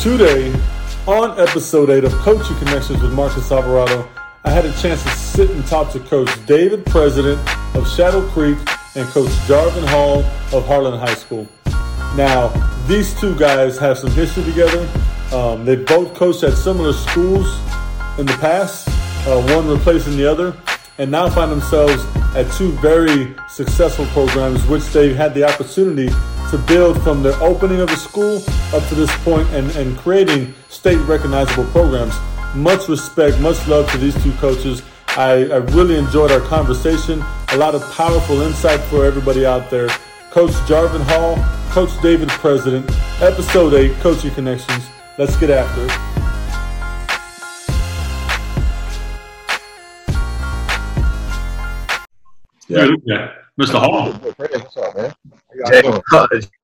Today, on episode 8 of Coaching Connections with Marcus Alvarado, I had a chance to sit and talk to Coach David President of Shadow Creek and Coach Jarvin Hall of Harlan High School. Now, these two guys have some history together. Um, they both coached at similar schools in the past, uh, one replacing the other, and now find themselves at two very successful programs, which they've had the opportunity to build from the opening of the school up to this point and, and creating state recognizable programs. Much respect, much love to these two coaches. I, I really enjoyed our conversation. A lot of powerful insight for everybody out there. Coach Jarvin Hall, Coach David President, Episode 8, Coaching Connections. Let's get after it. Yeah. yeah. Mr. Hall. What's up, man?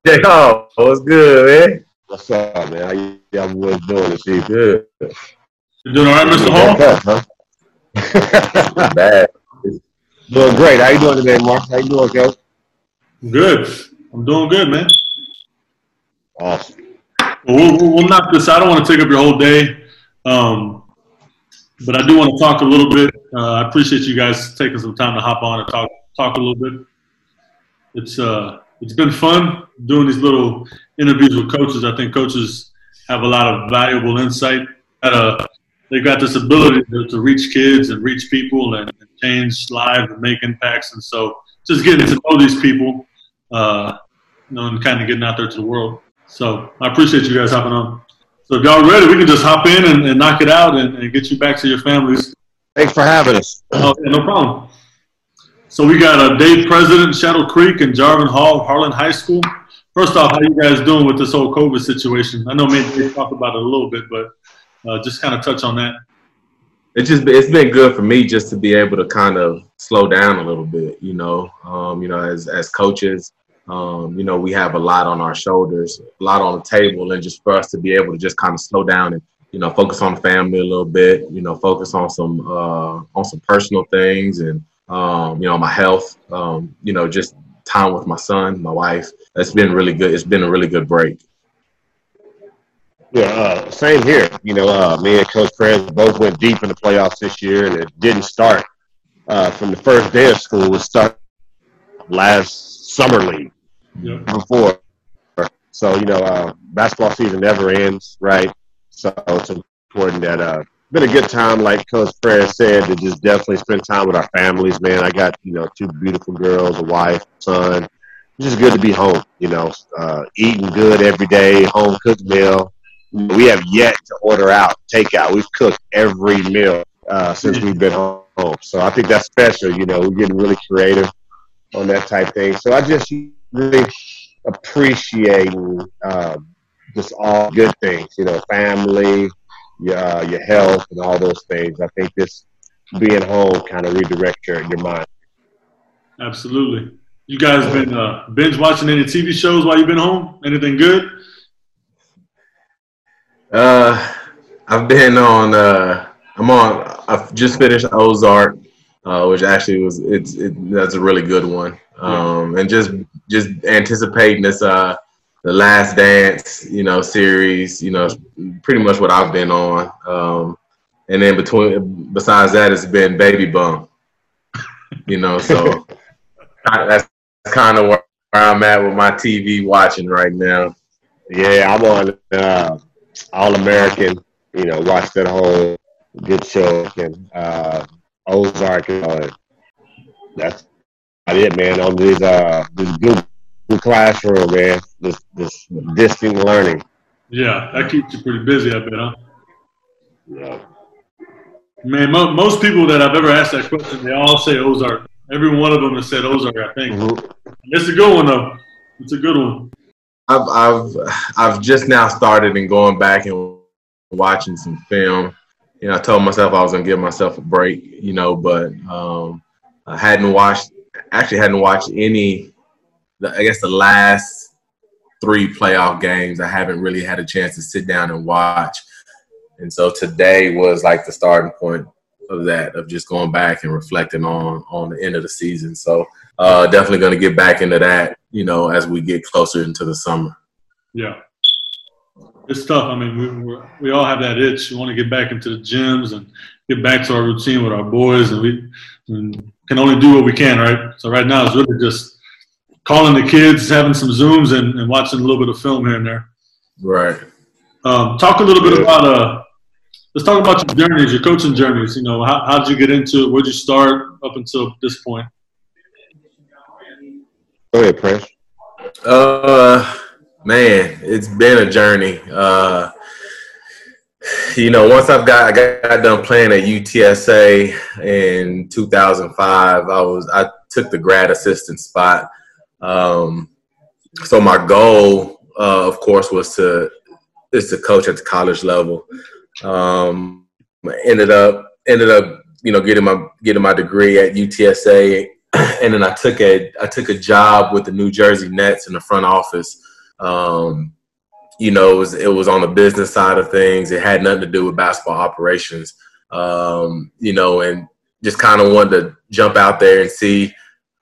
J. Hall, what's good, man? What's up, man? How you y'all boys doing this evening? Good. You doing all right, Mr. Hall? huh? Bad. Doing great. How you doing today, Mark? How you doing, Coach? Good. I'm doing good, man. Awesome. Well, we'll, we'll- we'll knock this. I don't want to take up your whole day, um, but I do want to talk a little bit. Uh, I appreciate you guys taking some time to hop on and talk talk a little bit. It's uh, it's been fun doing these little interviews with coaches. I think coaches have a lot of valuable insight. At a, they've got this ability to, to reach kids and reach people and, and change lives and make impacts. And so, just getting to know these people, uh, you know, and kind of getting out there to the world. So I appreciate you guys hopping on. So if y'all ready, we can just hop in and, and knock it out and, and get you back to your families. Thanks for having us. Oh, yeah, no problem. So we got uh, Dave President, Shadow Creek, and Jarvin Hall, Harlan High School. First off, how you guys doing with this whole COVID situation? I know maybe we talked about it a little bit, but uh, just kind of touch on that. It's just it's been good for me just to be able to kind of slow down a little bit, you know. Um, you know, as as coaches, um, you know, we have a lot on our shoulders, a lot on the table, and just for us to be able to just kind of slow down and you know focus on family a little bit, you know, focus on some uh, on some personal things and um, you know my health, um, you know, just time with my son, my wife. It's been really good. It's been a really good break. Yeah, uh, same here. You know, uh, me and Coach Prez both went deep in the playoffs this year, and it didn't start uh, from the first day of school. It started last summer league Yep. before. So you know, uh, basketball season never ends, right? So it's important that uh, been a good time, like Coach Prez said, to just definitely spend time with our families. Man, I got you know two beautiful girls, a wife, a son. It's just good to be home. You know, uh, eating good every day, home cooked meal. We have yet to order out takeout. We've cooked every meal uh, since we've been home. So I think that's special. You know, we're getting really creative on that type thing. So I just really appreciate um, just all good things. You know, family, your uh, your health, and all those things. I think this being home kind of redirects your your mind. Absolutely. You guys been uh, binge watching any TV shows while you've been home? Anything good? Uh, I've been on. Uh, I'm on. I've just finished Ozark, uh, which actually was. It's. It, that's a really good one. Um, and just just anticipating this. Uh, the Last Dance, you know, series. You know, pretty much what I've been on. Um, and then between besides that, it's been Baby Bump. You know, so that's kind of where I'm at with my TV watching right now. Yeah, I'm on uh, All American. You know, watch that whole good show and uh, Ozark. And all that. That's about it, man. On this uh, this Google classroom, man. This this distant learning. Yeah, that keeps you pretty busy, I bet, huh? Yeah. Man, mo- most people that I've ever asked that question, they all say Ozark. Every one of them has said Ozark, I think. Mhm. It's a good one, though. It's a good one. I've I've I've just now started and going back and watching some film. You know, I told myself I was gonna give myself a break. You know, but um, I hadn't watched. Actually, hadn't watched any. The- I guess the last three playoff games, I haven't really had a chance to sit down and watch. And so today was like the starting point of that, of just going back and reflecting on on the end of the season. So uh, definitely going to get back into that, you know, as we get closer into the summer. Yeah. it's tough. I mean, we we all have that itch. We want to get back into the gyms and get back to our routine with our boys, and we and can only do what we can, right? So right now it's really just calling the kids, having some zooms, and, and watching a little bit of film here and there. Right. Um, talk a little bit about uh, let's talk about your journeys, your coaching journeys. You know, how how did you get into it? Where'd you start up until this point? Go ahead, Prez. Uh, man, it's been a journey. Uh, you know, once I've got I got done playing at UTSA in 2005, I was I took the grad assistant spot. Um, so my goal, uh, of course, was to is to coach at the college level. Um, ended up ended up you know getting my getting my degree at UTSA, and then I took a I took a job with the New Jersey Nets in the front office. Um, you know, it was it was on the business side of things. It had nothing to do with basketball operations. Um, you know, and just kind of wanted to jump out there and see,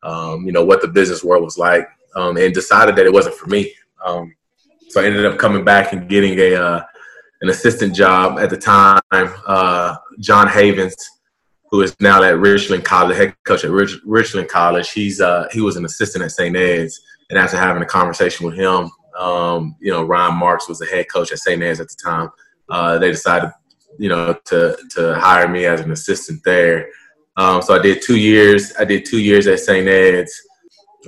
um, you know, what the business world was like, um, and decided that it wasn't for me. Um, so I ended up coming back and getting a uh, an assistant job at the time. Uh, John Havens, who is now at Richland College, head coach at Rich, Richland College, he's uh, he was an assistant at St. Ed's, and after having a conversation with him, um, you know, Ron Marks was the head coach at St. Ed's at the time. Uh, they decided, you know, to to hire me as an assistant there. Um, so I did two years. I did two years at St. Ed's,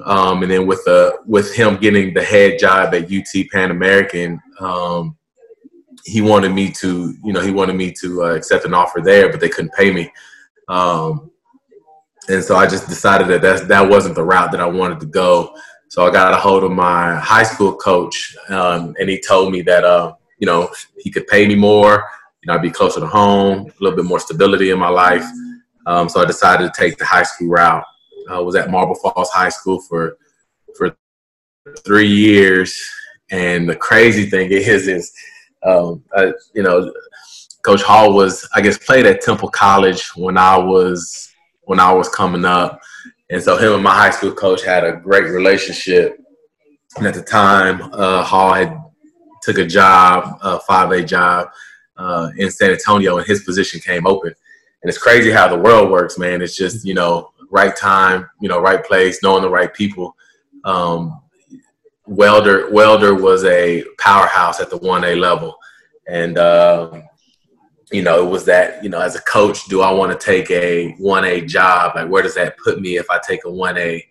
um, and then with the with him getting the head job at UT Pan American, um, he wanted me to, you know, he wanted me to uh, accept an offer there, but they couldn't pay me. Um, and so I just decided that that's, that wasn't the route that I wanted to go. So I got a hold of my high school coach, um, and he told me that uh, you know he could pay me more, you know, I'd be closer to home, a little bit more stability in my life. Um, so I decided to take the high school route. I was at Marble Falls High School for for three years, and the crazy thing is, is um, I, you know, Coach Hall was, I guess, played at Temple College when I was when I was coming up and so him and my high school coach had a great relationship. And at the time, uh, Hall had took a job, a 5A job uh, in San Antonio, and his position came open. And it's crazy how the world works, man. It's just, you know, right time, you know, right place, knowing the right people. Um, Welder Welder was a powerhouse at the 1A level. And uh, you know, it was that, you know, as a coach, do I want to take a 1A job? Like, where does that put me if I take a 1A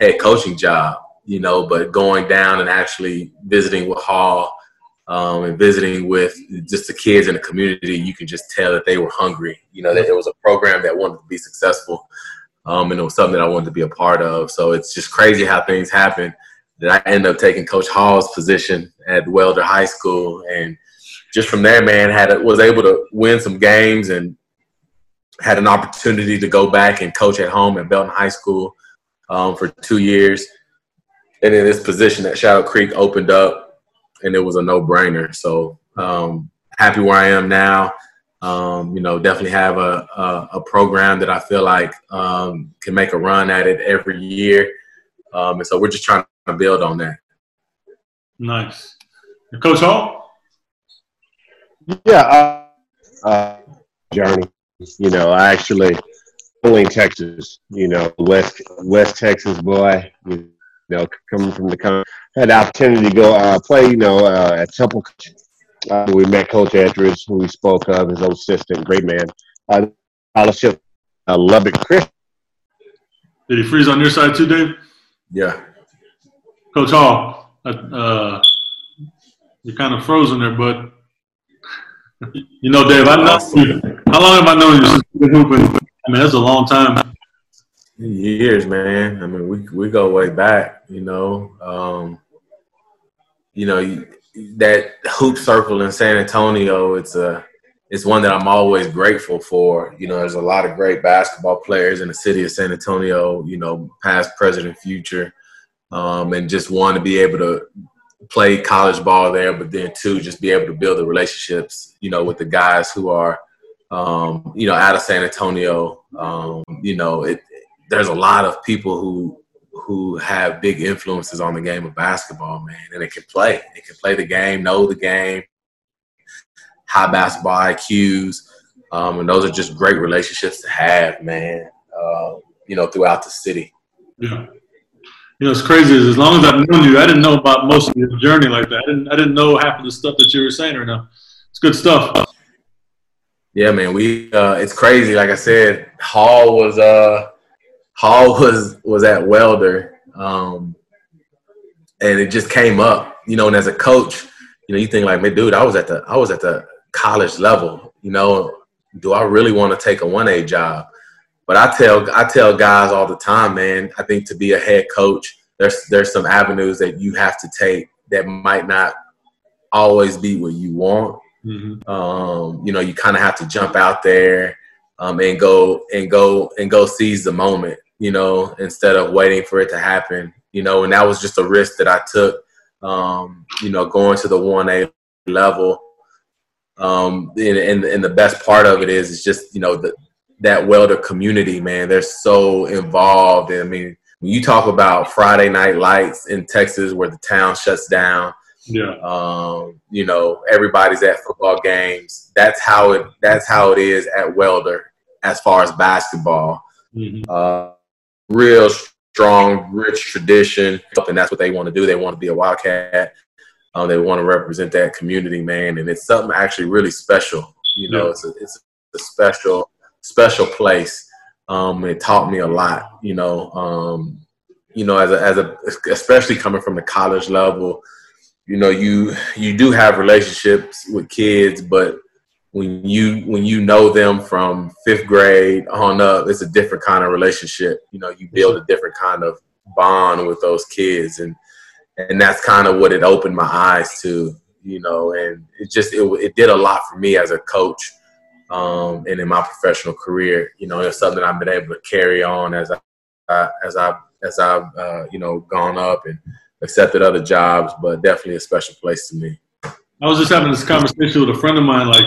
head coaching job? You know, but going down and actually visiting with Hall um, and visiting with just the kids in the community, you can just tell that they were hungry. You know, that there was a program that wanted to be successful um, and it was something that I wanted to be a part of. So it's just crazy how things happen that I ended up taking Coach Hall's position at Welder High School and – just from there, man, had was able to win some games and had an opportunity to go back and coach at home at Belton High School um, for two years. And then this position at Shadow Creek opened up, and it was a no-brainer. So um, happy where I am now. Um, you know, definitely have a, a, a, program that I feel like um, can make a run at it every year. Um, and so we're just trying to build on that. Nice. Coach Hall? Yeah, uh, uh, journey. You know, I actually only Texas. You know, West West Texas boy. You know, coming from the country, had the opportunity to go uh, play. You know, uh, at Temple. Uh, we met Coach Andrews, who we spoke of, his old assistant, great man. Uh, scholarship, uh, Lubbock Chris. Did he freeze on your side too, Dave? Yeah. Coach Hall, uh, you're kind of frozen there, but You know, Dave, I know you. How long have I known you since you've been hooping? I mean, that's a long time. Years, man. I mean, we we go way back. You know, um, you know that hoop circle in San Antonio. It's a it's one that I'm always grateful for. You know, there's a lot of great basketball players in the city of San Antonio. You know, past, present, and future, um, and just want to be able to play college ball there, but then too just be able to build the relationships, you know, with the guys who are, um, you know, out of San Antonio. Um, you know, it, there's a lot of people who who have big influences on the game of basketball, man, and it can play. It can play the game, know the game, high basketball IQs, um, and those are just great relationships to have, man. Uh, you know, throughout the city. Yeah. You know, it's crazy. As long as I've known you, I didn't know about most of your journey like that. I didn't. I didn't know half of the stuff that you were saying right now. It's good stuff. Yeah, man. We uh, it's crazy. Like I said, Hall was uh, Hall was was at Welder, um, and it just came up. You know, and as a coach, you know, you think like, man, dude, I was at the I was at the college level. You know, do I really want to take a one A job? But I tell I tell guys all the time, man. I think to be a head coach, there's there's some avenues that you have to take that might not always be what you want. Mm-hmm. Um, you know, you kind of have to jump out there um, and go and go and go seize the moment. You know, instead of waiting for it to happen. You know, and that was just a risk that I took. Um, you know, going to the one A level. Um, and, and, and the best part of it is, it's just you know the that Welder community, man. They're so involved. And I mean, when you talk about Friday night lights in Texas where the town shuts down, yeah. Um, you know, everybody's at football games. That's how it that's how it is at Welder as far as basketball. Mm-hmm. Uh, real strong, rich tradition, and that's what they want to do. They want to be a Wildcat. Um, they want to represent that community, man, and it's something actually really special. You know, yeah. it's a, it's a special special place. Um, it taught me a lot, you know. Um, you know, as a, as a, especially coming from the college level, you know, you you do have relationships with kids, but when you when you know them from fifth grade on up, it's a different kind of relationship. You know, you build a different kind of bond with those kids, and and that's kind of what it opened my eyes to. You know, and it just it, it did a lot for me as a coach um, and in my professional career, you know, it's something I've been able to carry on as I, as I as I've uh, you know gone up and accepted other jobs, but definitely a special place to me. I was just having this conversation with a friend of mine. Like,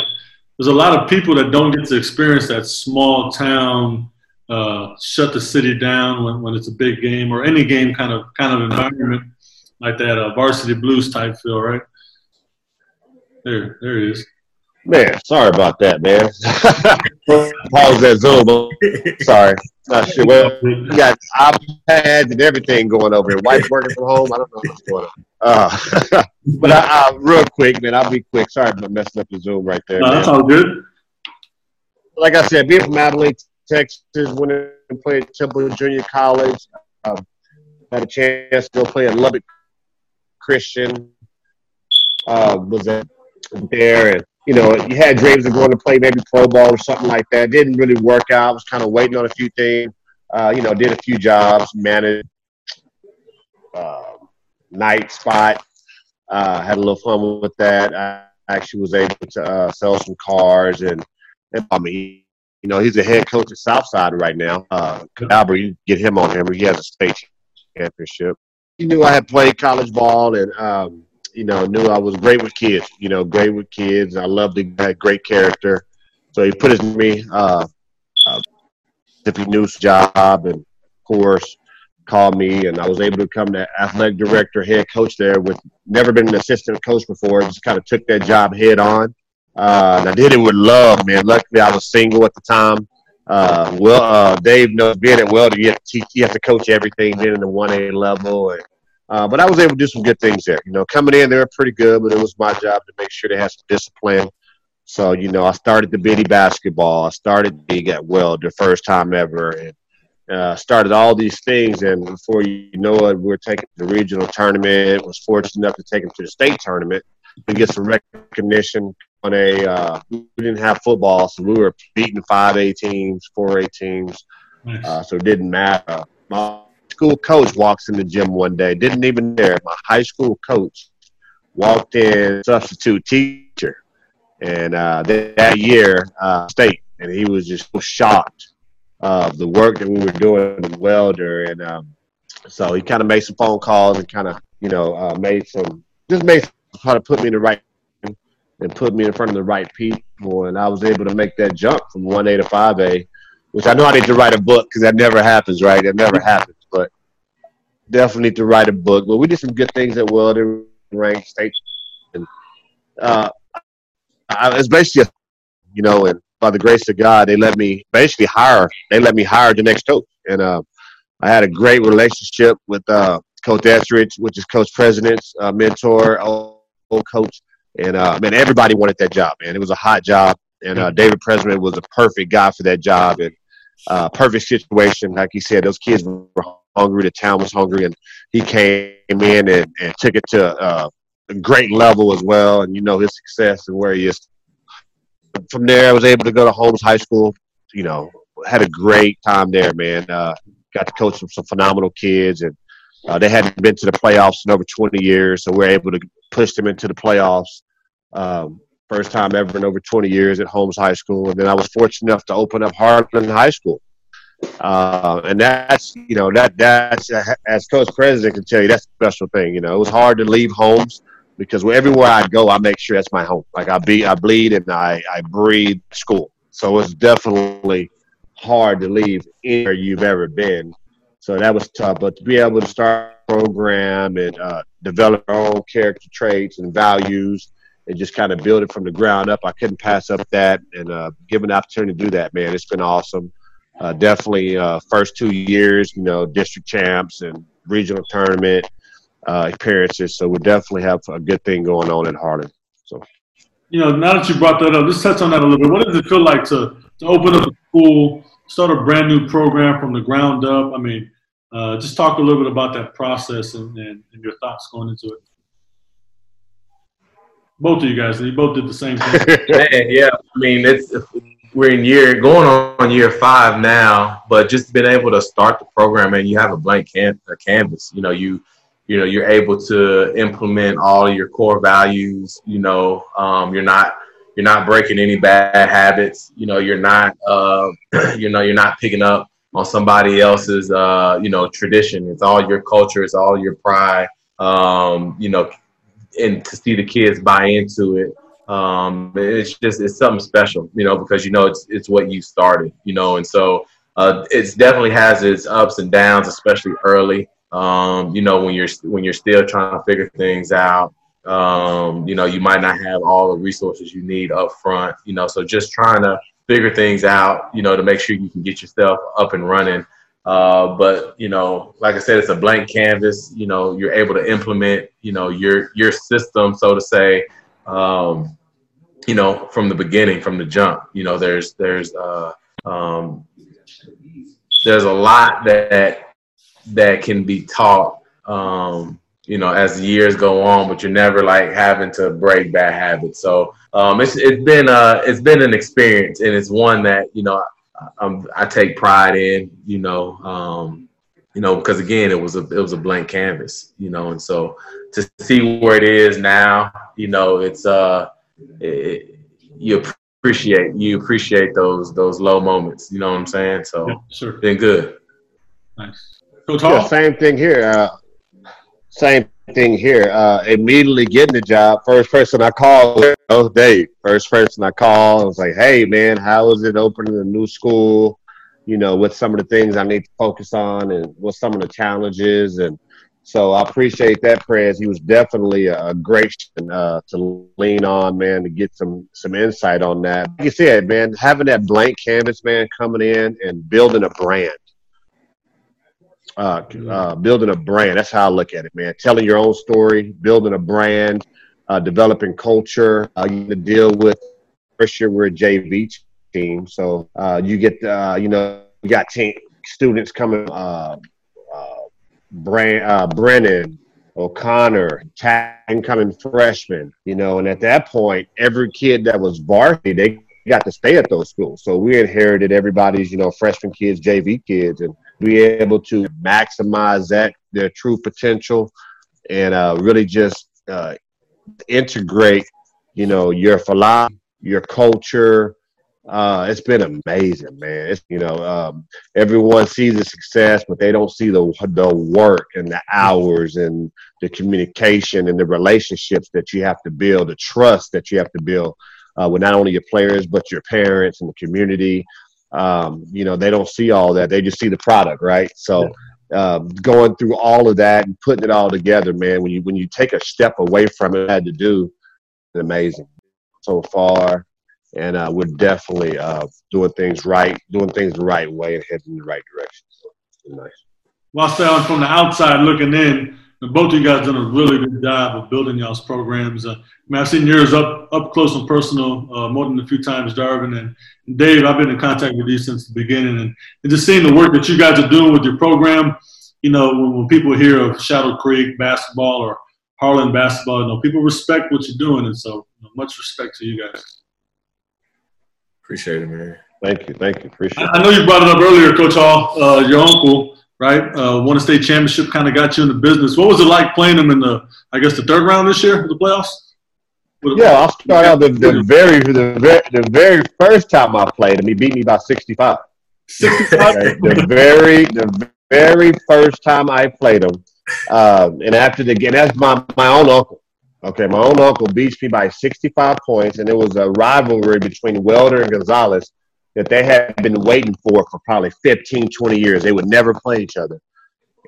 there's a lot of people that don't get to experience that small town, uh, shut the city down when, when it's a big game or any game kind of kind of environment like that, uh, varsity blues type feel, right? There, there it is. Man, sorry about that, man. Pause that Zoom. Sorry. Not sure. Well, we got iPads and everything going over here. Wife working from home. I don't know what's going on. Uh, but I, I, real quick, man, I'll be quick. Sorry for messing up the Zoom right there. No, that's all good. Like I said, being from Abilene, Texas, went and played at Temple Junior College. Um, had a chance to go play at Lubbock Christian. Uh, was at there and you know, you had dreams of going to play maybe pro ball or something like that. Didn't really work out. Was kind of waiting on a few things. Uh, you know, did a few jobs, managed uh, night spot. Uh, had a little fun with that. I actually was able to uh, sell some cars, and, and, I mean, you know, he's a head coach at Southside right now. Uh, Albert, you get him on here. He has a state championship. He knew I had played college ball, and um, you know, knew I was great with kids. You know, great with kids. I loved the great character. So he put me uh, uh, if he knew his job, and of course called me, and I was able to come to athletic director, head coach there. With never been an assistant coach before, just kind of took that job head on. Uh, I did it with love, man. Luckily, I was single at the time. Uh, well, uh, Dave knows being at Welder, you have to teach, you have to coach everything, in the one A level, and uh, but I was able to do some good things there. You know, coming in, they were pretty good, but it was my job to make sure they had some discipline. So, you know, I started the bitty basketball. I started big at Weld the first time ever, and uh, started all these things. And before you know it, we were taking the regional tournament. Was fortunate enough to take them to the state tournament and get some recognition on a. Uh, we didn't have football, so we were beating five A teams, four A teams. Nice. Uh, so it didn't matter. My school coach walks in the gym one day, didn't even there. My high school coach walked in, substitute teacher, and uh, that, year, uh, state, and he was just so shocked of the work that we were doing in Welder, and um, so he kind of made some phone calls and kind of, you know, uh, made some, just made how to put me in the right and put me in front of the right people, and I was able to make that jump from one A to five A, which I know I need to write a book because that never happens, right? It never happens definitely need to write a book. But we did some good things at Welder ranked state. And, uh, I, it's basically, you know, and by the grace of God, they let me basically hire. They let me hire the next coach, and uh, I had a great relationship with uh, Coach Etheridge, which is Coach President's uh, mentor, old, old coach, and uh, man, everybody wanted that job, man. It was a hot job, and uh, David President was a perfect guy for that job, and uh, perfect situation. Like he said, those kids were hungry. The town was hungry, and he came in and, and took it to uh, a great level as well. And you know his success and where he is. From there, I was able to go to Holmes High School. You know, had a great time there, man. Uh, got to coach some, some phenomenal kids, and uh, they hadn't been to the playoffs in over 20 years, so we are able to push them into the playoffs. Um, first time ever in over 20 years at Holmes High School, and then I was fortunate enough to open up Harlan High School. Uh, and that's you know that that's as coach president can tell you that's a special thing. You know, it was hard to leave Holmes because everywhere I go, I make sure that's my home. Like I be, I bleed and I I breathe school. So it's definitely hard to leave anywhere you've ever been. So that was tough. But to be able to start a program and uh, develop our own character traits and values and just kind of build it from the ground up, I couldn't pass up that. And uh, given the opportunity to do that, man, it's been awesome. Uh, definitely, uh, first two years, you know, district champs and regional tournament uh, appearances. So we definitely have a good thing going on at Harlan. So, you know, now that you brought that up, let's touch on that a little bit. What does it feel like to to open up a school, start a brand new program from the ground up? I mean, uh, just talk a little bit about that process and, and, and, your thoughts going into it. Both of you guys, you both did the same thing. yeah, I mean, it's we're in year going on year five now, but just been able to start the program and you have a blank can, a canvas. You know, you you know you're able to implement all your core values. You know, um, you're not you're not breaking any bad habits. You know, you're not uh, you know you're not picking up on somebody else's uh, you know tradition. It's all your culture. It's all your pride. Um, you know, and to see the kids buy into it um, it's just it's something special, you know, because you know it's it's what you started, you know, and so uh, it definitely has its ups and downs, especially early. Um, you know, when you're when you're still trying to figure things out, um, you know, you might not have all the resources you need up front, you know, so just trying to figure things out, you know, to make sure you can get yourself up and running. Uh, but you know, like I said, it's a blank canvas. You know, you're able to implement, you know, your your system, so to say, um, you know, from the beginning, from the jump. You know, there's there's uh, um, there's a lot that that can be taught. Um, you know, as the years go on, but you're never like having to break bad habits. So um, it's it's been uh it's been an experience, and it's one that you know I, I take pride in. You know, um, you know, because again, it was a it was a blank canvas. You know, and so to see where it is now, you know, it's uh, it, you appreciate you appreciate those those low moments. You know what I'm saying? So yeah, sure. been good. Nice. Yeah, same thing here. Uh, same thing here. Uh, immediately getting the job, first person I called, oh Dave. First person I called, I was like, "Hey man, how is it opening a new school? You know, what some of the things I need to focus on, and what some of the challenges, and so I appreciate that, Prez. He was definitely a great uh, to lean on, man, to get some some insight on that. Like you said, man, having that blank canvas, man, coming in and building a brand. Uh, uh, building a brand. That's how I look at it, man. Telling your own story, building a brand, uh, developing culture. Uh, you need to deal with. First year we're a JV team, so uh, you get uh, you know you got team students coming. Uh, Brand, uh, Brennan, O'Connor, incoming freshman, you know, and at that point, every kid that was varsity, they got to stay at those schools. So we inherited everybody's, you know, freshman kids, JV kids, and be able to maximize that their true potential and uh, really just uh, integrate, you know, your philosophy, your culture, uh, it's been amazing, man. It's, you know, um, everyone sees the success, but they don't see the the work and the hours and the communication and the relationships that you have to build, the trust that you have to build uh, with not only your players but your parents and the community. Um, you know, they don't see all that; they just see the product, right? So. Uh, going through all of that and putting it all together, man. When you when you take a step away from it, had to do, amazing. so far, and uh, we're definitely uh, doing things right, doing things the right way, and heading in the right direction. So nice. Well, I from the outside looking in, and both of you guys done a really good job of building y'all's programs. Uh, I mean, I've seen yours up up close and personal uh, more than a few times, Jarvin and, and Dave. I've been in contact with you since the beginning, and, and just seeing the work that you guys are doing with your program. You know, when, when people hear of Shadow Creek basketball or Harlan basketball, you know, people respect what you're doing, and so you know, much respect to you guys. Appreciate it, man. Thank you, thank you, appreciate. I, I know you brought it up earlier, Coach Hall. Uh, your uncle right? Uh, won a state championship, kind of got you in the business. What was it like playing them in the, I guess, the third round this year of the playoffs? Yeah, I'll start out the, the very the very the very first time I played him, he beat me by sixty five. Sixty five. the very the very first time I played him, um, and after the game, that's my my own uncle. Okay, my own uncle beats me by sixty five points, and it was a rivalry between Welder and Gonzalez that they had been waiting for for probably 15, 20 years. They would never play each other.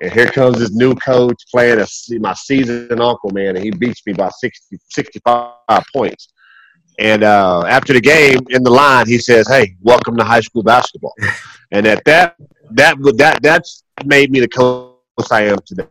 And here comes this new coach playing a, my seasoned uncle, man, and he beats me by 60, 65 points. And uh, after the game, in the line, he says, "Hey, welcome to high school basketball." and at that, that that that's made me the coach I am today.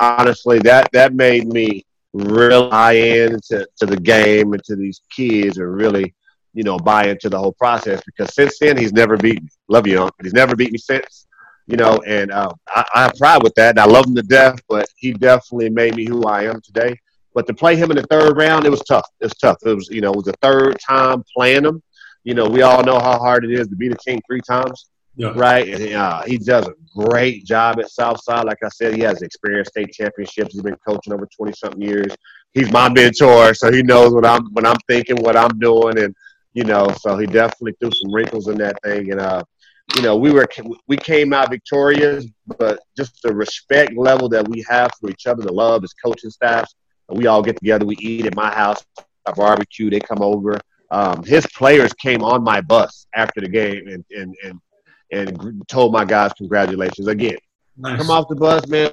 Honestly, that that made me real high in to, the game and to these kids, and really you know, buy into the whole process because since then he's never beat me. Love you, Uncle. He's never beat me since. You know, and uh, I, I have pride with that, and I love him to death. But he definitely made me who I am today. But to play him in the third round, it was tough. It was tough. It was, you know, it was the third time playing him. You know, we all know how hard it is to beat a team three times, yeah. right? And uh, he does a great job at Southside. Like I said, he has experience state championships. He's been coaching over twenty something years. He's my mentor, so he knows what I'm when I'm thinking, what I'm doing, and you know, so he definitely threw some wrinkles in that thing. And, uh, you know, we were we came out victorious, but just the respect level that we have for each other, the love as coaching staffs, we all get together, we eat at my house, I barbecue, they come over. Um, his players came on my bus after the game and and and, and told my guys congratulations again. Nice. Come off the bus, man.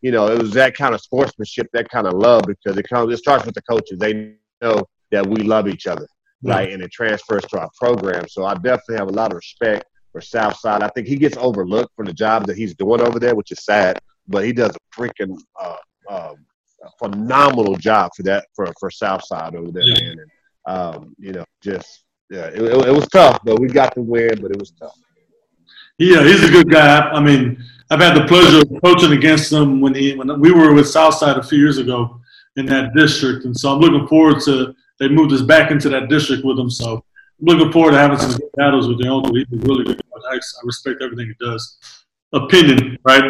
You know, it was that kind of sportsmanship, that kind of love because it comes. It starts with the coaches. They know that we love each other right? And it transfers to our program. So I definitely have a lot of respect for Southside. I think he gets overlooked for the job that he's doing over there, which is sad. But he does a freaking uh, uh, phenomenal job for that for for Southside over there, yeah. man. And um, you know, just yeah, it, it, it, was tough, but we got the win. But it was tough. Yeah, he's a good guy. I mean, I've had the pleasure of coaching against him when he when we were with Southside a few years ago in that district, and so I'm looking forward to they moved us back into that district with him. So I'm looking forward to having some battles with their uncle. He's really good. I, I respect everything he does. Opinion, right?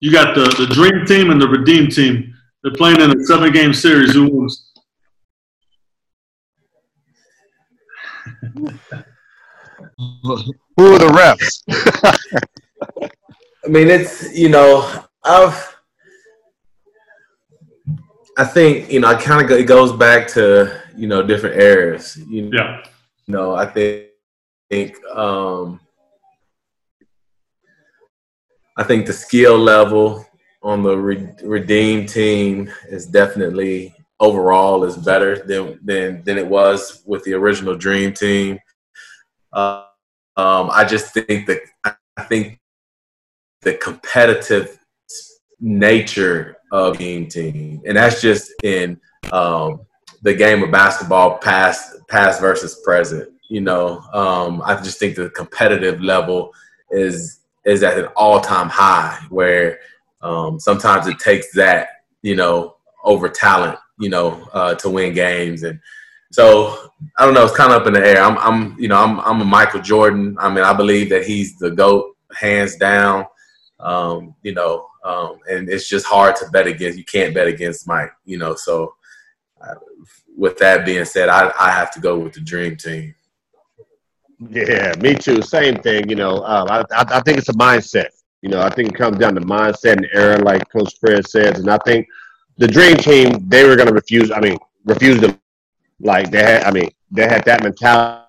You got the, the dream team and the redeem team. They're playing in a seven game series. Who wins? Who are the refs? I mean, it's you know, I've I think you know, I kind of it goes back to you know different eras. You know, yeah. You know, I think, think um, I think the skill level on the re- redeem team is definitely overall is better than than than it was with the original dream team. Uh, um, I just think that I think the competitive nature of being team, and that's just in um, the game of basketball, past past versus present. You know, um, I just think the competitive level is is at an all time high, where um, sometimes it takes that you know over talent, you know, uh, to win games, and so I don't know. It's kind of up in the air. I'm, I'm, you know, I'm, I'm a Michael Jordan. I mean, I believe that he's the goat, hands down. Um, you know, um, and it's just hard to bet against. You can't bet against Mike, you know. So, uh, with that being said, I, I have to go with the dream team. Yeah, me too. Same thing. You know, um, I, I, I think it's a mindset. You know, I think it comes down to mindset and error, like Coach Fred says. And I think the dream team they were going to refuse. I mean, refuse to like they had. I mean, they had that mentality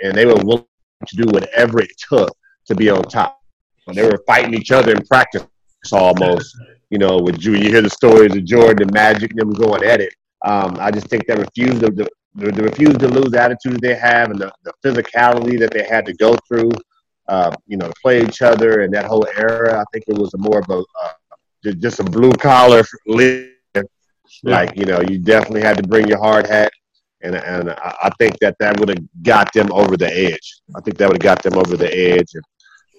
and they were willing to do whatever it took to be on top When they were fighting each other in practice almost. You know, with you, you hear the stories of Jordan and Magic them going at it. Um, I just think that refuse to the, the refuse to lose attitude they have and the, the physicality that they had to go through, uh, you know, to play each other and that whole era. I think it was more of a uh, just a blue collar league. Like you know, you definitely had to bring your hard hat, and and I think that that would have got them over the edge. I think that would have got them over the edge. And,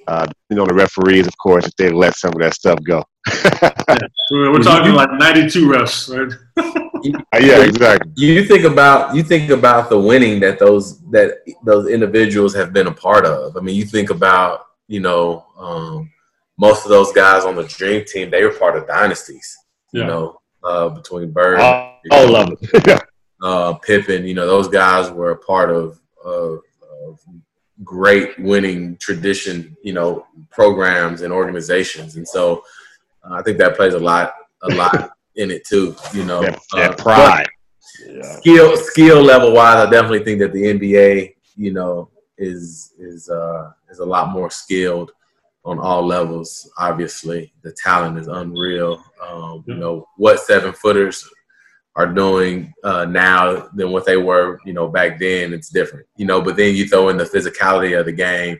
uh, you know, the referees, of course, if they let some of that stuff go. yeah. We're talking like 92 refs, right? Uh, yeah, exactly. You think about you think about the winning that those that those individuals have been a part of. I mean, you think about you know um, most of those guys on the Dream Team. They were part of dynasties. Yeah. You know, uh, between Bird, all, all of them, uh, Pippen. You know, those guys were a part of, of, of great winning tradition. You know, programs and organizations, and so uh, I think that plays a lot a lot in it too. You know, that, that uh, pride. Yeah. Skill skill level wise, I definitely think that the NBA, you know, is is uh, is a lot more skilled on all levels. Obviously, the talent is unreal. Um, you know what seven footers are doing uh, now than what they were, you know, back then. It's different, you know. But then you throw in the physicality of the game,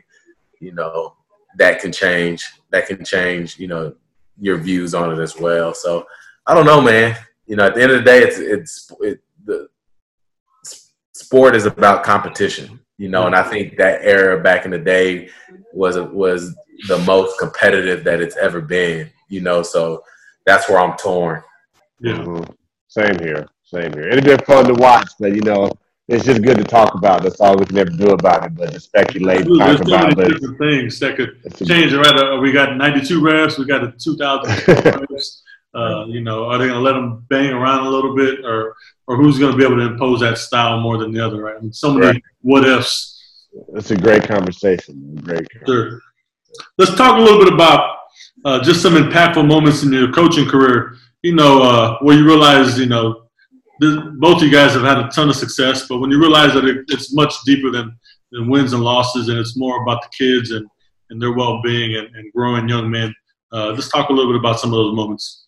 you know, that can change. That can change, you know, your views on it as well. So I don't know, man. You know, at the end of the day, it's it's it, the sport is about competition. You know, and I think that era back in the day was was the most competitive that it's ever been. You know, so that's where I'm torn. Yeah. Mm-hmm. Same here. Same here. It'd been fun to watch, but you know, it's just good to talk about. That's all we can ever do about it, but to speculate, There's talk about it. different things that could change it. Right? Uh, we got 92 refs. We got a 2,000 refs. Uh, you know, are they going to let them bang around a little bit, or or who's going to be able to impose that style more than the other? Right? I mean, so many right. what ifs. It's a great conversation. Great. Conversation. Sure. Let's talk a little bit about uh, just some impactful moments in your coaching career. You know, uh, where you realize, you know, this, both of you guys have had a ton of success, but when you realize that it, it's much deeper than, than wins and losses, and it's more about the kids and, and their well-being and, and growing young men. Uh, let's talk a little bit about some of those moments.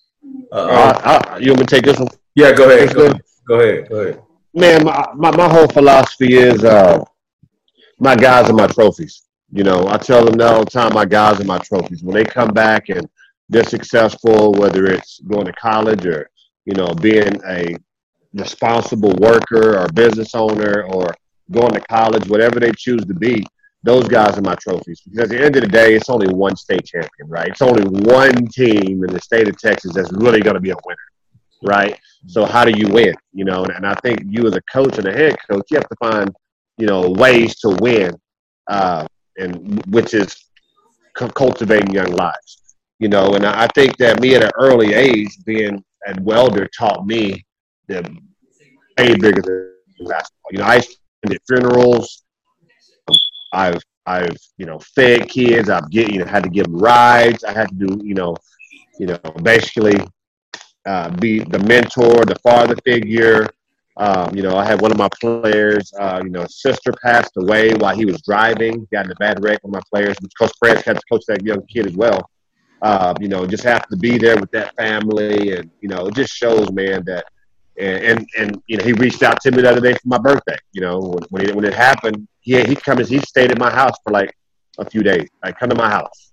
Uh, you want me to take this one? Yeah, go ahead. Go, ahead. Go ahead. Man, my, my, my whole philosophy is uh, my guys are my trophies. You know, I tell them all the time, my guys are my trophies. When they come back and they're successful, whether it's going to college or, you know, being a responsible worker or business owner or going to college, whatever they choose to be, those guys are my trophies. Because at the end of the day, it's only one state champion, right? It's only one team in the state of Texas that's really going to be a winner, right? So how do you win? You know, and I think you as a coach and a head coach, you have to find, you know, ways to win. Uh, and which is cultivating young lives. You know, and I think that me at an early age, being a welder, taught me that way bigger than basketball. You know, I attended funerals. I've I've you know fed kids. I've get you know had to give them rides. I had to do you know you know basically uh, be the mentor, the father figure. Um, you know, I had one of my players, uh, you know, sister passed away while he was driving, got in a bad wreck. Of my players, which Coach Prez had to coach that young kid as well. Uh, you know, just have to be there with that family, and you know, it just shows, man, that. And, and and you know, he reached out to me the other day for my birthday. You know, when when it, when it happened, he he come he stayed at my house for like a few days. Like, come to my house,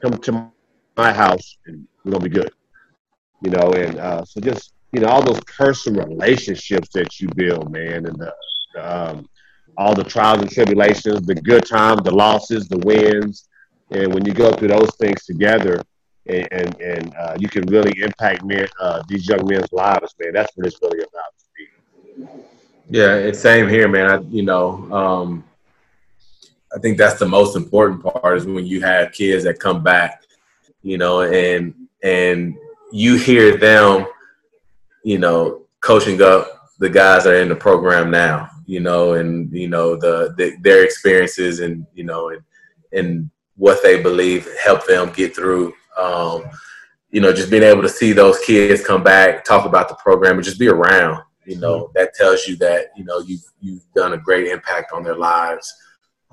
come to my house, and we're gonna be good. You know, and uh, so just you know all those personal relationships that you build, man, and the, um, all the trials and tribulations, the good times, the losses, the wins, and when you go through those things together, and and, and uh, you can really impact men, uh, these young men's lives, man. That's what it's really about. Yeah, it's same here, man. I, you know, um, I think that's the most important part is when you have kids that come back, you know, and and you hear them you know, coaching up the guys that are in the program now, you know, and you know the, the their experiences and you know and and what they believe help them get through. Um, you know, just being able to see those kids come back, talk about the program, and just be around. You know, mm-hmm. that tells you that you know you've you've done a great impact on their lives.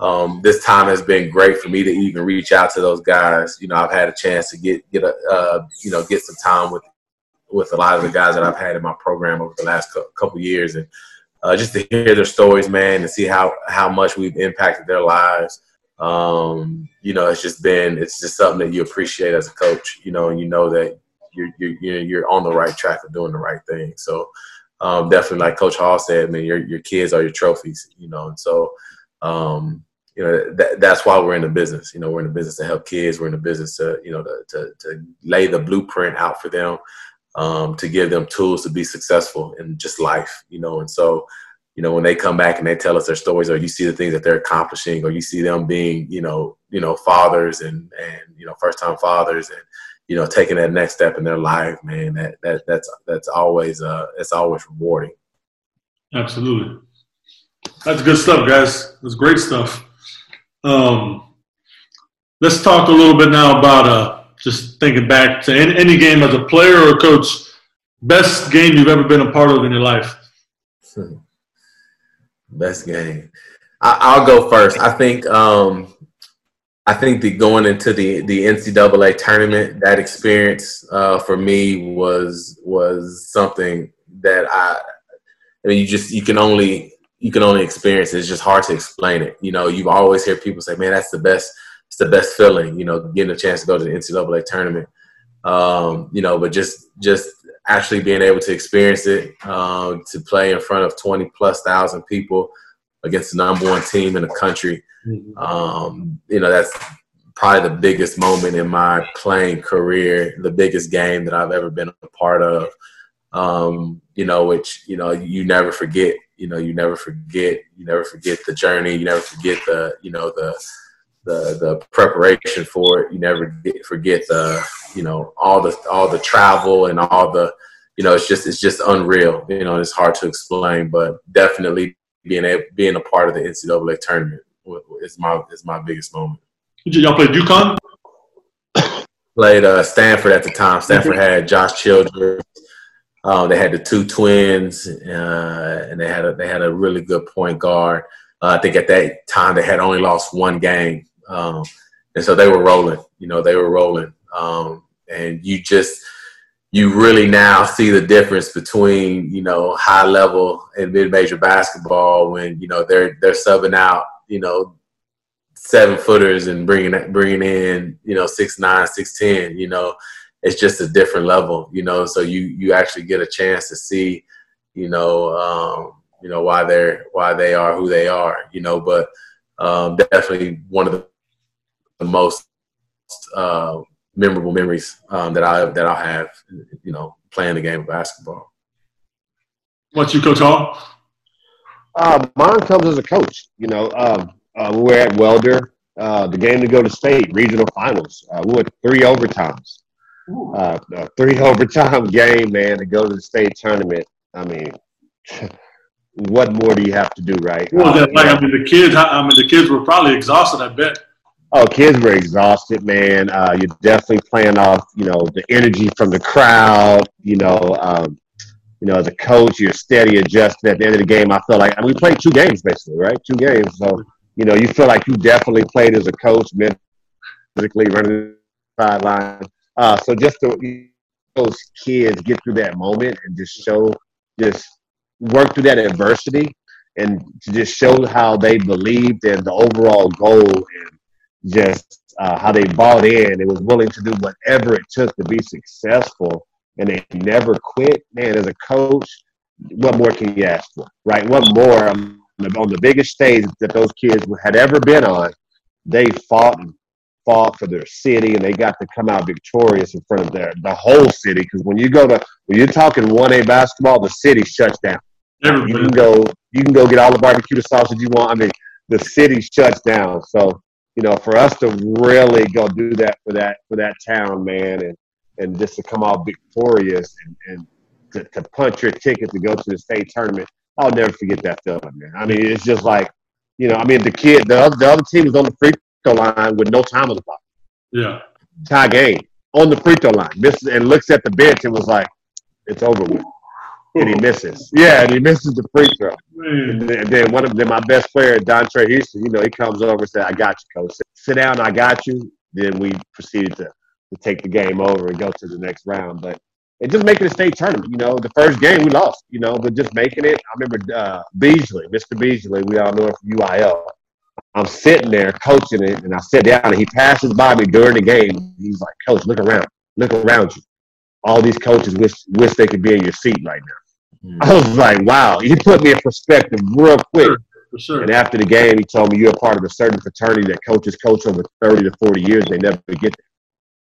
Um, this time has been great for me to even reach out to those guys. You know, I've had a chance to get get a uh, you know get some time with with a lot of the guys that I've had in my program over the last couple years, and uh, just to hear their stories, man, and see how how much we've impacted their lives. Um, you know, it's just been it's just something that you appreciate as a coach, you know, and you know that you're you're you're on the right track of doing the right thing. So um, definitely, like Coach Hall said, man, your your kids are your trophies, you know, and so um, you know that, that's why we're in the business. You know, we're in the business to help kids. We're in the business to you know to to, to lay the blueprint out for them, um, to give them tools to be successful in just life. You know, and so you know when they come back and they tell us their stories, or you see the things that they're accomplishing, or you see them being you know you know fathers and and you know first time fathers and you know taking that next step in their life, man. That that that's that's always uh it's always rewarding. Absolutely. That's good stuff, guys. That's great stuff. Um, let's talk a little bit now about uh, just thinking back to any, any game as a player or coach. Best game you've ever been a part of in your life. Best game. I, will go first. I think. Um, I think the going into the the NCAA tournament, that experience uh, for me was was something that I. I mean, you just you can only you can only experience it. It's just hard to explain it. You know, you always hear people say, "Man, that's the best. It's the best feeling." You know, getting a chance to go to the NCAA tournament. Um, you know, but just just actually being able to experience it, um, to play in front of twenty plus thousand people against the number one team in the country. Mm-hmm. Um, you know, that's probably the biggest moment in my playing career, the biggest game that I've ever been a part of. Um, you know, which you know you never forget you know you never forget you never forget the journey you never forget the you know the the the preparation for it you never get, forget the you know all the all the travel and all the you know it's just it's just unreal you know it's hard to explain but definitely being a being a part of the NCAA tournament is my is my biggest moment. Did y'all play UConn? Played uh, Stanford at the time. Stanford had Josh Childress, um, they had the two twins, uh, and they had a, they had a really good point guard. Uh, I think at that time they had only lost one game, um, and so they were rolling. You know, they were rolling, um, and you just you really now see the difference between you know high level and mid major basketball when you know they're they're subbing out you know seven footers and bringing bringing in you know six nine six ten you know it's just a different level, you know. So you you actually get a chance to see, you know, um, you know why they're why they are who they are, you know. But um, definitely one of the, the most uh, memorable memories um, that I that I'll have, you know, playing the game of basketball. What's you, Coach Hall? Uh, mine comes as a coach. You know, um, uh, we were at Welder. Uh, the game to go to state regional finals. Uh, we went three overtimes uh, a three overtime game, man, to go to the state tournament. I mean, what more do you have to do, right? Was that like? I mean, the kids. I mean, the kids were probably exhausted. I bet. Oh, kids were exhausted, man. Uh, you're definitely playing off, you know, the energy from the crowd. You know, um, you know, as a coach, you're steady adjusting. At the end of the game, I feel like I mean, we played two games basically, right? Two games. So, you know, you feel like you definitely played as a coach, physically running the sideline. Uh, so just to those kids get through that moment and just show, just work through that adversity and to just show how they believed in the overall goal and just uh, how they bought in and was willing to do whatever it took to be successful and they never quit. Man, as a coach, what more can you ask for, right? What more um, on the biggest stage that those kids had ever been on, they fought and fought for their city and they got to come out victorious in front of their the whole city. Because when you go to when you're talking one A basketball, the city shuts down. You can go you can go get all the barbecue sausage you want. I mean, the city shuts down. So you know, for us to really go do that for that for that town, man, and and just to come out victorious and, and to, to punch your ticket to go to the state tournament, I'll never forget that feeling, man. I mean, it's just like, you know, I mean, the kid, the other, the other team was on the free throw line with no time on the clock. Yeah. Tie game on the free throw line. Misses and looks at the bench and was like, "It's over with." And he misses. Yeah, and he misses the free throw. And then, and then, one of them, my best player, Dontre Houston, you know, he comes over and said, "I got you, coach. Sit down. I got you." Then we proceeded to, to take the game over and go to the next round. But and just making a state tournament. You know, the first game we lost, you know, but just making it. I remember uh, Beasley, Mr. Beasley, we all know him from UIL. I'm sitting there coaching it, and I sit down, and he passes by me during the game. He's like, "Coach, look around, look around you. All these coaches wish wish they could be in your seat right now." Mm-hmm. I was like, "Wow!" He put me in perspective real quick. Sure, sure. And after the game, he told me, "You're a part of a certain fraternity that coaches coach over 30 to 40 years. They never get there."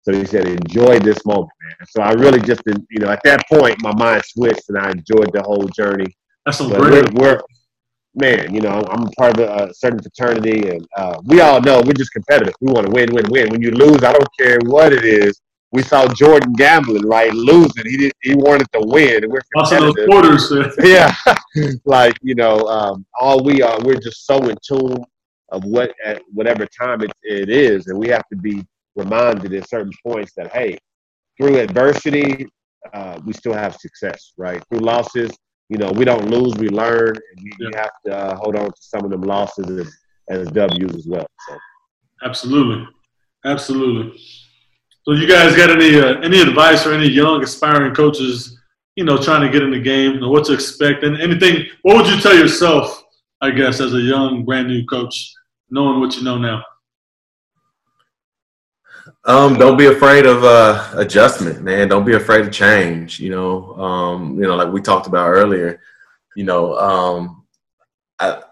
So he said, enjoy this moment, man. So I really just, you know, at that point, my mind switched and I enjoyed the whole journey. That's some great. We're, we're, man, you know, I'm part of a, certain fraternity and uh, we all know we're just competitive. We want to win, win, win. When you lose, I don't care what it is. We saw Jordan gambling, right? Losing. He did, he wanted to win. And we're competitive. quarters. yeah. like, you know, um, all we are, we're just so in tune of what, at whatever time it, it is. And we have to be reminded at certain points that hey, through adversity, uh, we still have success, right? Through losses, you know, we don't lose, we learn, and you, yeah. you have to uh, hold on to some of them losses as, as W's as well. So. Absolutely, absolutely. So, you guys got any uh, any advice or any young aspiring coaches, you know, trying to get in the game, you know, what to expect, and anything? What would you tell yourself, I guess, as a young, brand new coach, knowing what you know now? Um, don't be afraid of uh, adjustment, man. Don't be afraid of change. You know, um, you know, like we talked about earlier. You know, um, I,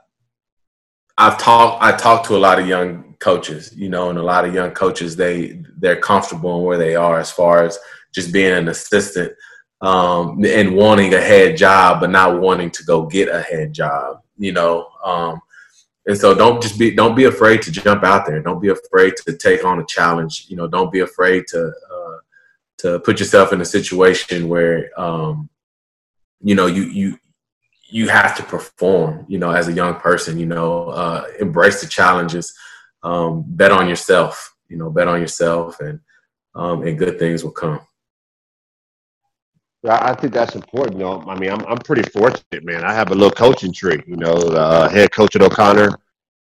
I've talked. I talked to a lot of young coaches. You know, and a lot of young coaches they they're comfortable in where they are as far as just being an assistant um, and wanting a head job, but not wanting to go get a head job. You know, um, and so don't just be don't be afraid to jump out there. Don't be afraid to take on a challenge. You know, don't be afraid to uh, to put yourself in a situation where um, you know you you you have to perform. You know, as a young person, you know, uh, embrace the challenges. Um, bet on yourself. You know, bet on yourself, and um, and good things will come. I think that's important. You know, I mean, I'm I'm pretty fortunate, man. I have a little coaching tree. You know, uh, head coach at O'Connor,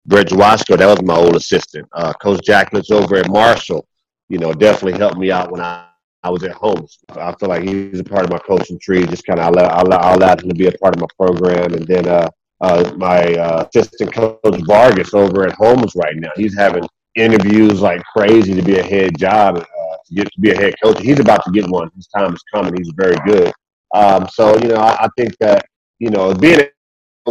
Brett Wasco, that was my old assistant. Uh, coach Jacklitz over at Marshall, you know, definitely helped me out when I, I was at home. I feel like he's a part of my coaching tree. Just kind of allowed, I allowed him to be a part of my program, and then uh, uh, my uh, assistant coach Vargas over at Holmes right now. He's having interviews like crazy to be a head job. Get to be a head coach. He's about to get one. His time is coming. He's very good. Um, so you know, I, I, think that you know being a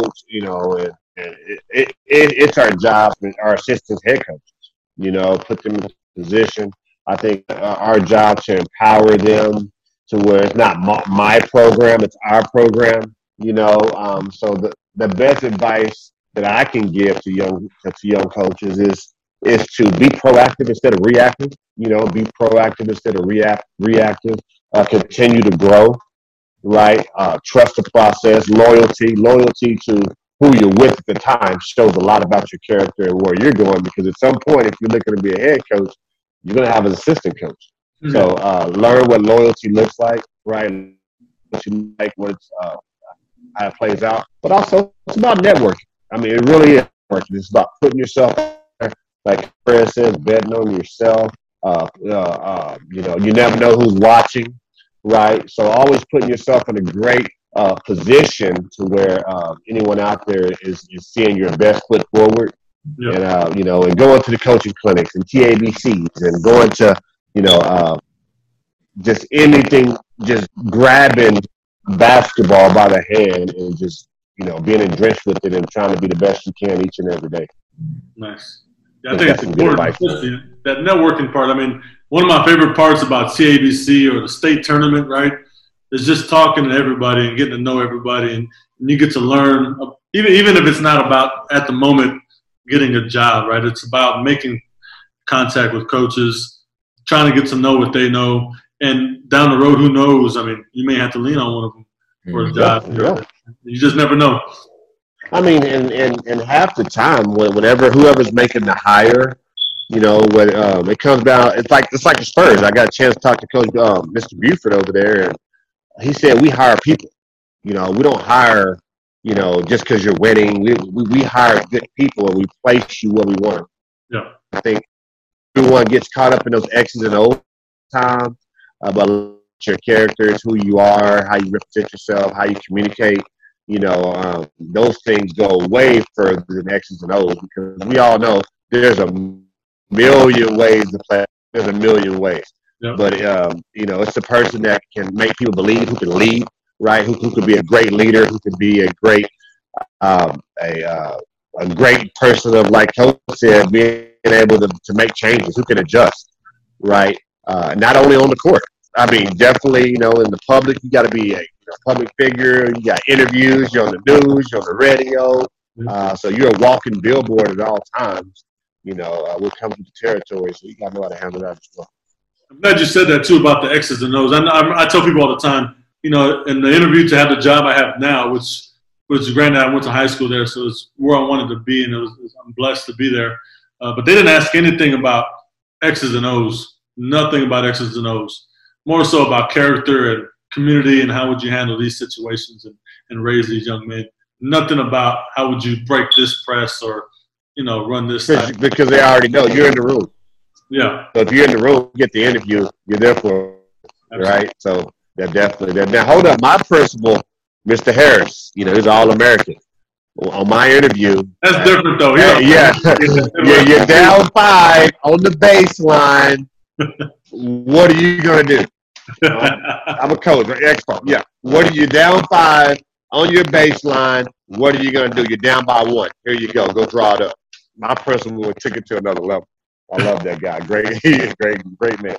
coach, you know, it, it, it, it's our job, our assistants, head coaches. You know, put them in position. I think our job to empower them to where it's not my, my program, it's our program. You know, um, so the the best advice that I can give to young to young coaches is is to be proactive instead of reactive. You know, be proactive instead of react reactive. Uh, continue to grow, right? Uh, trust the process. Loyalty, loyalty to who you're with at the time shows a lot about your character and where you're going. Because at some point, if you're looking to be a head coach, you're going to have an assistant coach. Mm-hmm. So uh, learn what loyalty looks like, right? What you like, what it's, uh, how it plays out. But also, it's about networking. I mean, it really is working. It's about putting yourself like Chris says, betting on yourself. Uh, uh, uh, you know, you never know who's watching, right? So always putting yourself in a great uh, position to where uh, anyone out there is, is seeing your best foot forward. Yep. And, uh, you know, and going to the coaching clinics and TABCs and going to, you know, uh, just anything, just grabbing basketball by the hand and just, you know, being drenched with it and trying to be the best you can each and every day. Nice. Yeah, I think it's important, that networking part. I mean, one of my favorite parts about TABC or the state tournament, right, is just talking to everybody and getting to know everybody, and, and you get to learn. Even even if it's not about at the moment getting a job, right? It's about making contact with coaches, trying to get to know what they know, and down the road, who knows? I mean, you may have to lean on one of them for a mm-hmm. job. Yeah. You just never know. I mean, and, and, and half the time, whenever whoever's making the hire, you know, when um, it comes down, it's like it's like the Spurs. I got a chance to talk to Coach um, Mr. Buford over there, and he said we hire people. You know, we don't hire, you know, just because you're winning. We, we we hire good people and we place you where we want. Yeah, I think everyone gets caught up in those X's and O's time, uh, but your character is who you are, how you represent yourself, how you communicate. You know, um, those things go way further than X's and O's because we all know there's a million ways to play. There's a million ways. Yep. But um, you know, it's the person that can make people believe, who can lead, right? Who, who could be a great leader, who could be a great um, a uh, a great person of like Coach said, being able to, to make changes, who can adjust, right? Uh, not only on the court. I mean, definitely, you know, in the public, you got to be a public figure. You got interviews. You're on the news. You're on the radio. Uh, so you're a walking billboard at all times. You know, uh, what comes with the territory. So you got to know how to handle that as well. I'm glad you said that too about the X's and O's. I, I, I tell people all the time, you know, in the interview to have the job I have now, which which granted I went to high school there, so it's where I wanted to be, and it was, I'm blessed to be there. Uh, but they didn't ask anything about X's and O's, nothing about X's and O's. More so about character and community and how would you handle these situations and, and raise these young men. Nothing about how would you break this press or you know run this. Because, because they already know you're in the room. Yeah. So if you're in the room, get the interview. You're there for Absolutely. right. So they're definitely there. Now hold up, my principal, Mr. Harris. You know he's all American. On my interview, That's different though. yeah, Yeah. yeah, yeah, you're down five on the baseline. what are you gonna do? I'm a coach, an expert. Yeah. What are you down five on your baseline? What are you gonna do? You're down by one. Here you go. Go draw it up. My principal took it to another level. I love that guy. Great, great, great man.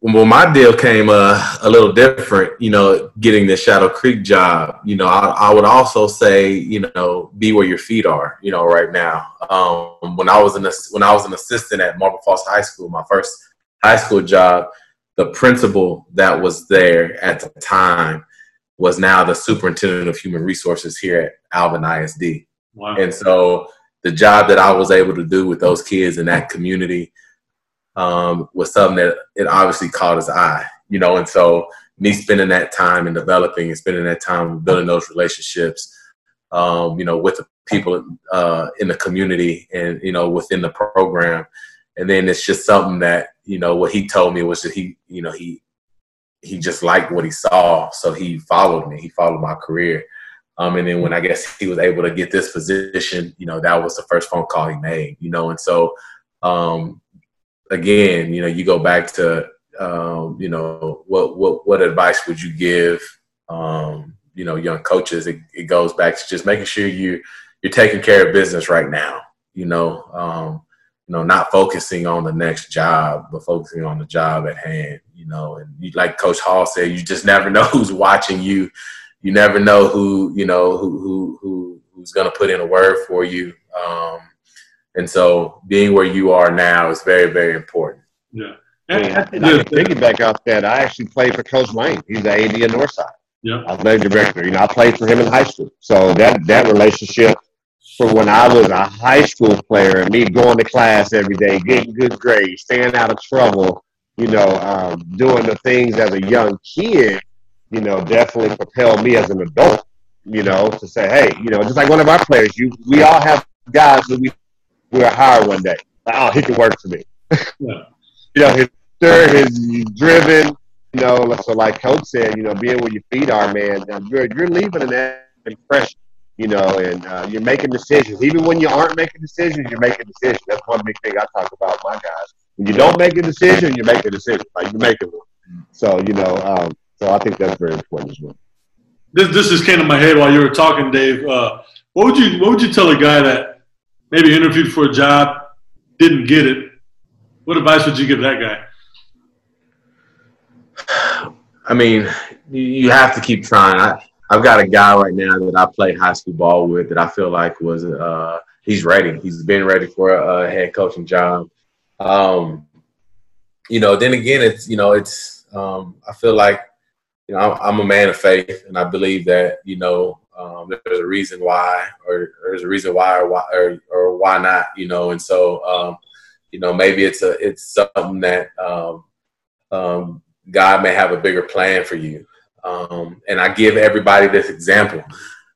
well, my deal came uh, a little different, you know, getting the Shadow Creek job. You know, I, I would also say, you know, be where your feet are, you know, right now. Um, when I was an ass- when I was an assistant at Marble Falls High School, my first high school job, the principal that was there at the time was now the superintendent of human resources here at Alvin ISD. wow. And so the job that I was able to do with those kids in that community um, was something that it obviously caught his eye, you know. And so me spending that time and developing and spending that time building those relationships, um, you know, with the people uh, in the community and you know within the program, and then it's just something that you know what he told me was that he, you know, he he just liked what he saw, so he followed me. He followed my career. Um, and then when I guess he was able to get this position, you know, that was the first phone call he made, you know, and so, um, again, you know, you go back to, um, you know, what, what, what advice would you give, um, you know, young coaches? It, it goes back to just making sure you, you're taking care of business right now, you know, um, you know, not focusing on the next job, but focusing on the job at hand, you know, and you, like Coach Hall said, you just never know who's watching you. You never know who, you know, who, who, who who's going to put in a word for you. Um, and so being where you are now is very, very important. yeah. I mean, I think I can piggyback off that. I actually played for Coach Lane. He's the AD at Northside. Yeah. athletic director. You know, I played for him in high school. So that that relationship from when I was a high school player and me going to class every day, getting good grades, staying out of trouble, you know, um, doing the things as a young kid, you know, definitely propelled me as an adult, you know, to say, hey, you know, just like one of our players, you we all have guys that we we'll hire one day. Like, oh, he can work for me. Yeah. You know, his stir, his driven, you know, so like Coach said, you know, being where your feet are, man, you're, you're leaving an impression, you know, and uh, you're making decisions. Even when you aren't making decisions, you're making decisions. That's one big thing I talk about with my guys. When you don't make a decision, you make a decision. Like you're making one. So, you know, um, so I think that's very important as well. This this just came to my head while you were talking, Dave. Uh, what would you what would you tell a guy that maybe interviewed for a job, didn't get it? What advice would you give that guy? I mean, you- you have to keep trying. I, I've got a guy right now that I play high school ball with that I feel like was uh, he's ready. He's been ready for a, a head coaching job. Um, you know, then again, it's you know, it's um, I feel like you know I'm, I'm a man of faith, and I believe that you know um, there's a reason why, or, or there's a reason why, or why, or, or why not. You know, and so um, you know maybe it's a it's something that um, um, God may have a bigger plan for you. Um, and I give everybody this example.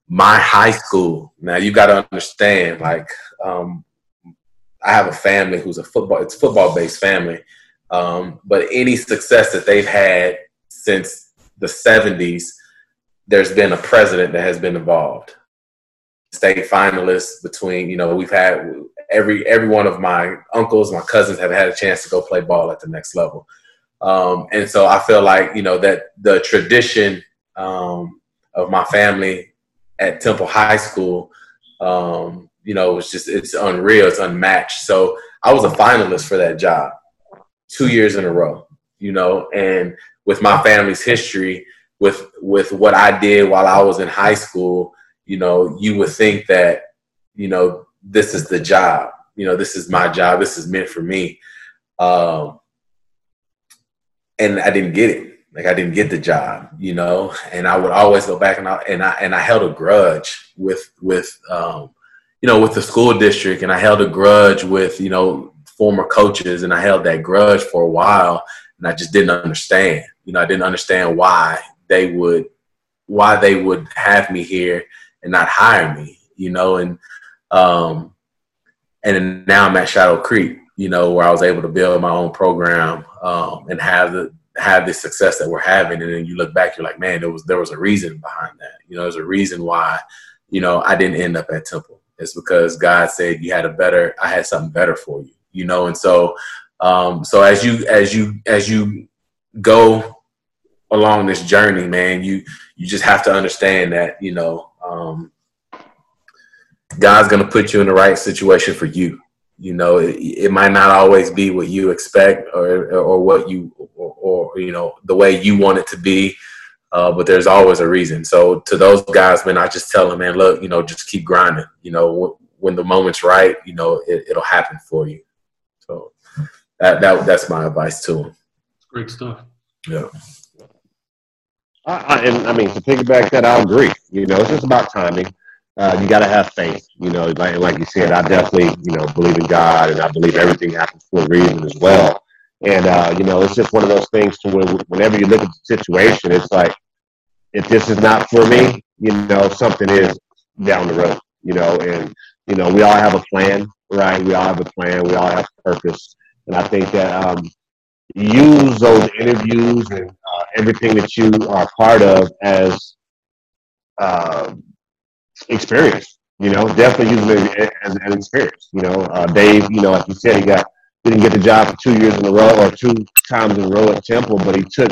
My high school. Now you got to understand, like, um, I have a family who's a football. It's football based family, um, but any success that they've had since the 70s, there's been a president that has been involved. State finalists between, you know, we've had every every one of my uncles, my cousins have had a chance to go play ball at the next level. Um, and so I feel like, you know, that the tradition um, of my family at Temple High School, um, you know, it's just, it's unreal. It's unmatched. So I was a finalist for that job two years in a row, you know, and with my family's history, with, with what I did while I was in high school, you know, you would think that, you know, this is the job, you know, this is my job. This is meant for me. Um, and I didn't get it. Like I didn't get the job, you know, and I would always go back and I and I and I held a grudge with with um, you know with the school district, and I held a grudge with you know former coaches, and I held that grudge for a while, and I just didn't understand. You know, I didn't understand why they would why they would have me here and not hire me. You know, and um, and now I'm at Shadow Creek, you know, where I was able to build my own program um, and have the have the success that we're having. And then you look back, you're like, man, there was there was a reason behind that. You know, there's a reason why, you know, I didn't end up at Temple. It's because God said you had a better, I had something better for you. You know, and so um, so as you as you as you go along this journey, man, you you just have to understand that, you know, um, God's gonna put you in the right situation for you. You know, it, it might not always be what you expect or or what you or, or you know the way you want it to be. Uh, but there's always a reason. So to those guys, man, I just tell them, man, look, you know, just keep grinding. You know, w- when the moment's right, you know, it, will happen for you. So that, that that's my advice to them. Great stuff. Yeah. I, I, and I mean, to piggyback that, I agree. You know, it's just about timing uh, you got to have faith. You know, like, like you said, I definitely, you know, believe in God and I believe everything happens for a reason as well. And, uh, you know, it's just one of those things to where whenever you look at the situation, it's like, if this is not for me, you know, something is down the road, you know, and, you know, we all have a plan, right? We all have a plan. We all have purpose. And I think that um, use those interviews and uh, everything that you are part of as uh, experience. You know, definitely using it as an experience. You know, uh, Dave, you know, like you said, he got didn't get the job for two years in a row or two times in a row at Temple, but he took,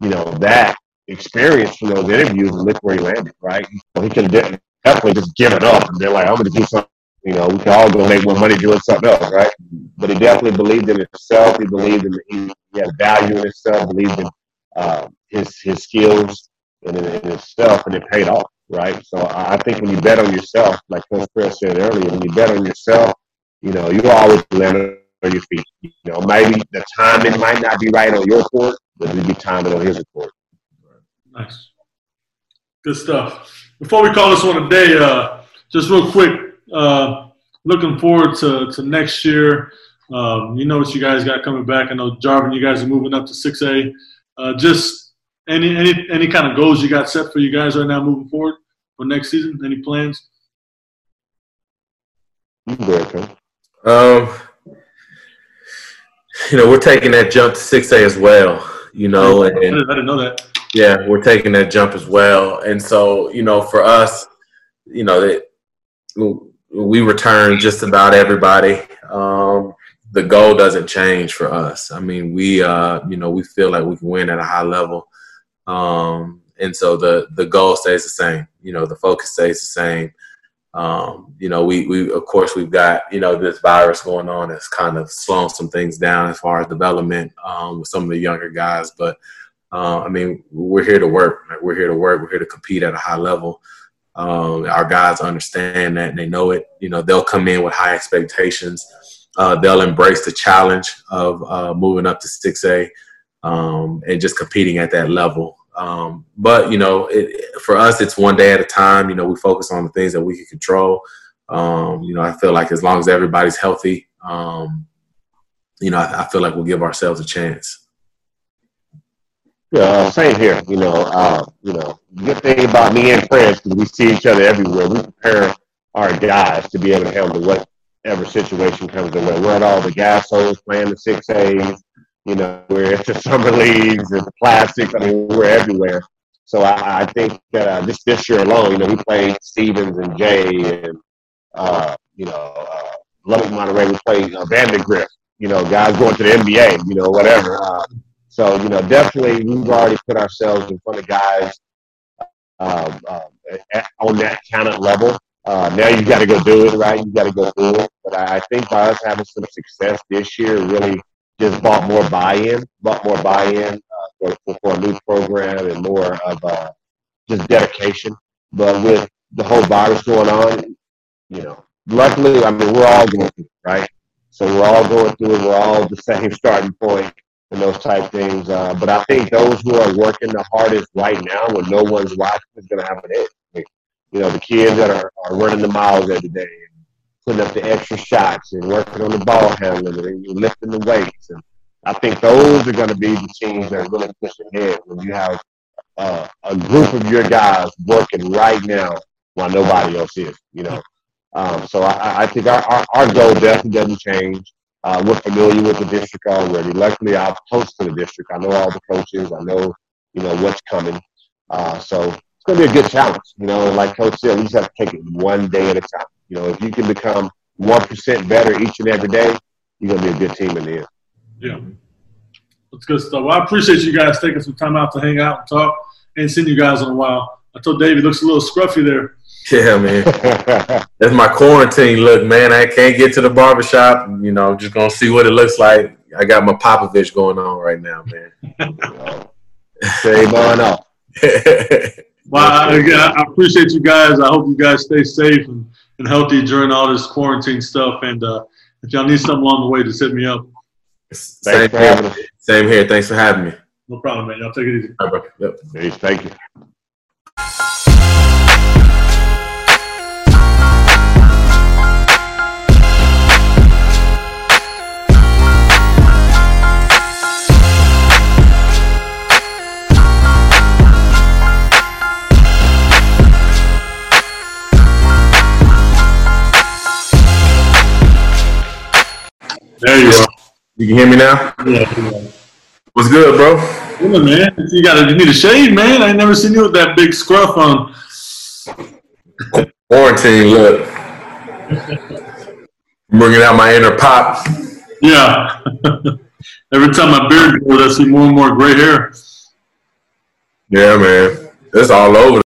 you know, that experience from those interviews and look where he landed. Right? he could have definitely just given up and been like, I'm going to do something. You know, we can all go make more money doing something else, right? But he definitely believed in himself. He believed in he, he had value in himself. Believed in uh, his his skills and in, in himself, and it paid off right? So I think when you bet on yourself, like Coach Chris said earlier, when you bet on yourself, you know, you always land on your feet. You know, maybe the timing might not be right on your court, but it'll be timing on his court. Nice. Good stuff. Before we call this one a day, uh, just real quick, uh, looking forward to, to next year. Um, you know what you guys got coming back. I know Jarvin, you guys are moving up to 6A. Uh, just any any any kind of goals you got set for you guys right now moving forward for next season? Any plans? Um, you know, we're taking that jump to six A as well. You know, and, I didn't know that. Yeah, we're taking that jump as well, and so you know, for us, you know, that we return just about everybody. Um, the goal doesn't change for us. I mean, we, uh, you know, we feel like we can win at a high level. Um, and so the the goal stays the same. You know, the focus stays the same. Um, you know, we we of course we've got you know this virus going on that's kind of slowing some things down as far as development um, with some of the younger guys. But uh, I mean, we're here to work. We're here to work. We're here to compete at a high level. Um, our guys understand that and they know it. You know, they'll come in with high expectations. Uh, they'll embrace the challenge of uh, moving up to 6A um, and just competing at that level. Um, but you know, it, for us, it's one day at a time. You know, we focus on the things that we can control. Um, you know, I feel like as long as everybody's healthy, um, you know, I, I, feel like we'll give ourselves a chance. Yeah, uh, same here. You know, uh, you know, good thing about me and Chris because we see each other everywhere. We prepare our guys to be able to handle whatever situation comes their way. We're at all the gas holes playing the six A's You know, we're at the summer leagues and the classics. I mean, we're everywhere. So I, I think that uh, just this year alone, you know, we played Stevens and Jay and uh, you know uh, Lubbock Monterey. We played uh, Vandegrift. You know, guys going to the NBA. You know, whatever. Uh, so you know, definitely we've already put ourselves in front of guys uh, uh, on that talent level. Uh, now you got to go do it, right? You got to go do it. But I, I think by us having some success this year, really just bought more buy-in, bought more buy-in uh, for, for, a new program and more of uh, just dedication. But with the whole virus going on, you know, luckily, I mean, we're all going through it, right? So we're all going through it. We're all the same starting point and those type things. Uh, but I think those who are working the hardest right now, when no one's watching, is going to have an edge. I mean, you know, the kids that are, are running the miles every day putting up the extra shots and working on the ball handling and lifting the weights. And I think those are going to be the teams that are really pushing ahead when you have uh, a group of your guys working right now while nobody else is, you know. Um, so I, I think our, our, our goal definitely doesn't change. Uh, we're familiar with the district already. Luckily, I've close to the district. I know all the coaches. I know, you know, what's coming. Uh, so it's going to be a good challenge. You know, like Coach said, we just have to take it one day at a time. You know, if you can become one percent better each and every day, you're going to be a good team in the end. Yeah, that's good stuff. Well, I appreciate you guys taking some time out to hang out and talk. Ain't seen you guys in a while. I told Dave he looks a little scruffy there. Yeah, man. That's my quarantine look, man. I can't get to the barbershop. You know, just gonna see what it looks like. I got my Popovich going on right now, man. Save on up. well, again, I appreciate you guys. I hope you guys stay safe and, and healthy during all this quarantine stuff. And uh, if y'all need something along the way, just hit me up. Same here. Same here. Thanks for having me. No problem, man. Y'all take it easy. All right, bro. Yep. thank you. There you are. You can hear me now? Yeah. What's good, bro? Good, man. You got you need a shave, man. I ain't never seen you with that big scruff on. Quarantine look. bringing out my inner pop. Yeah. Every time my beard grows, I see more and more gray hair. Yeah, man. It's all over.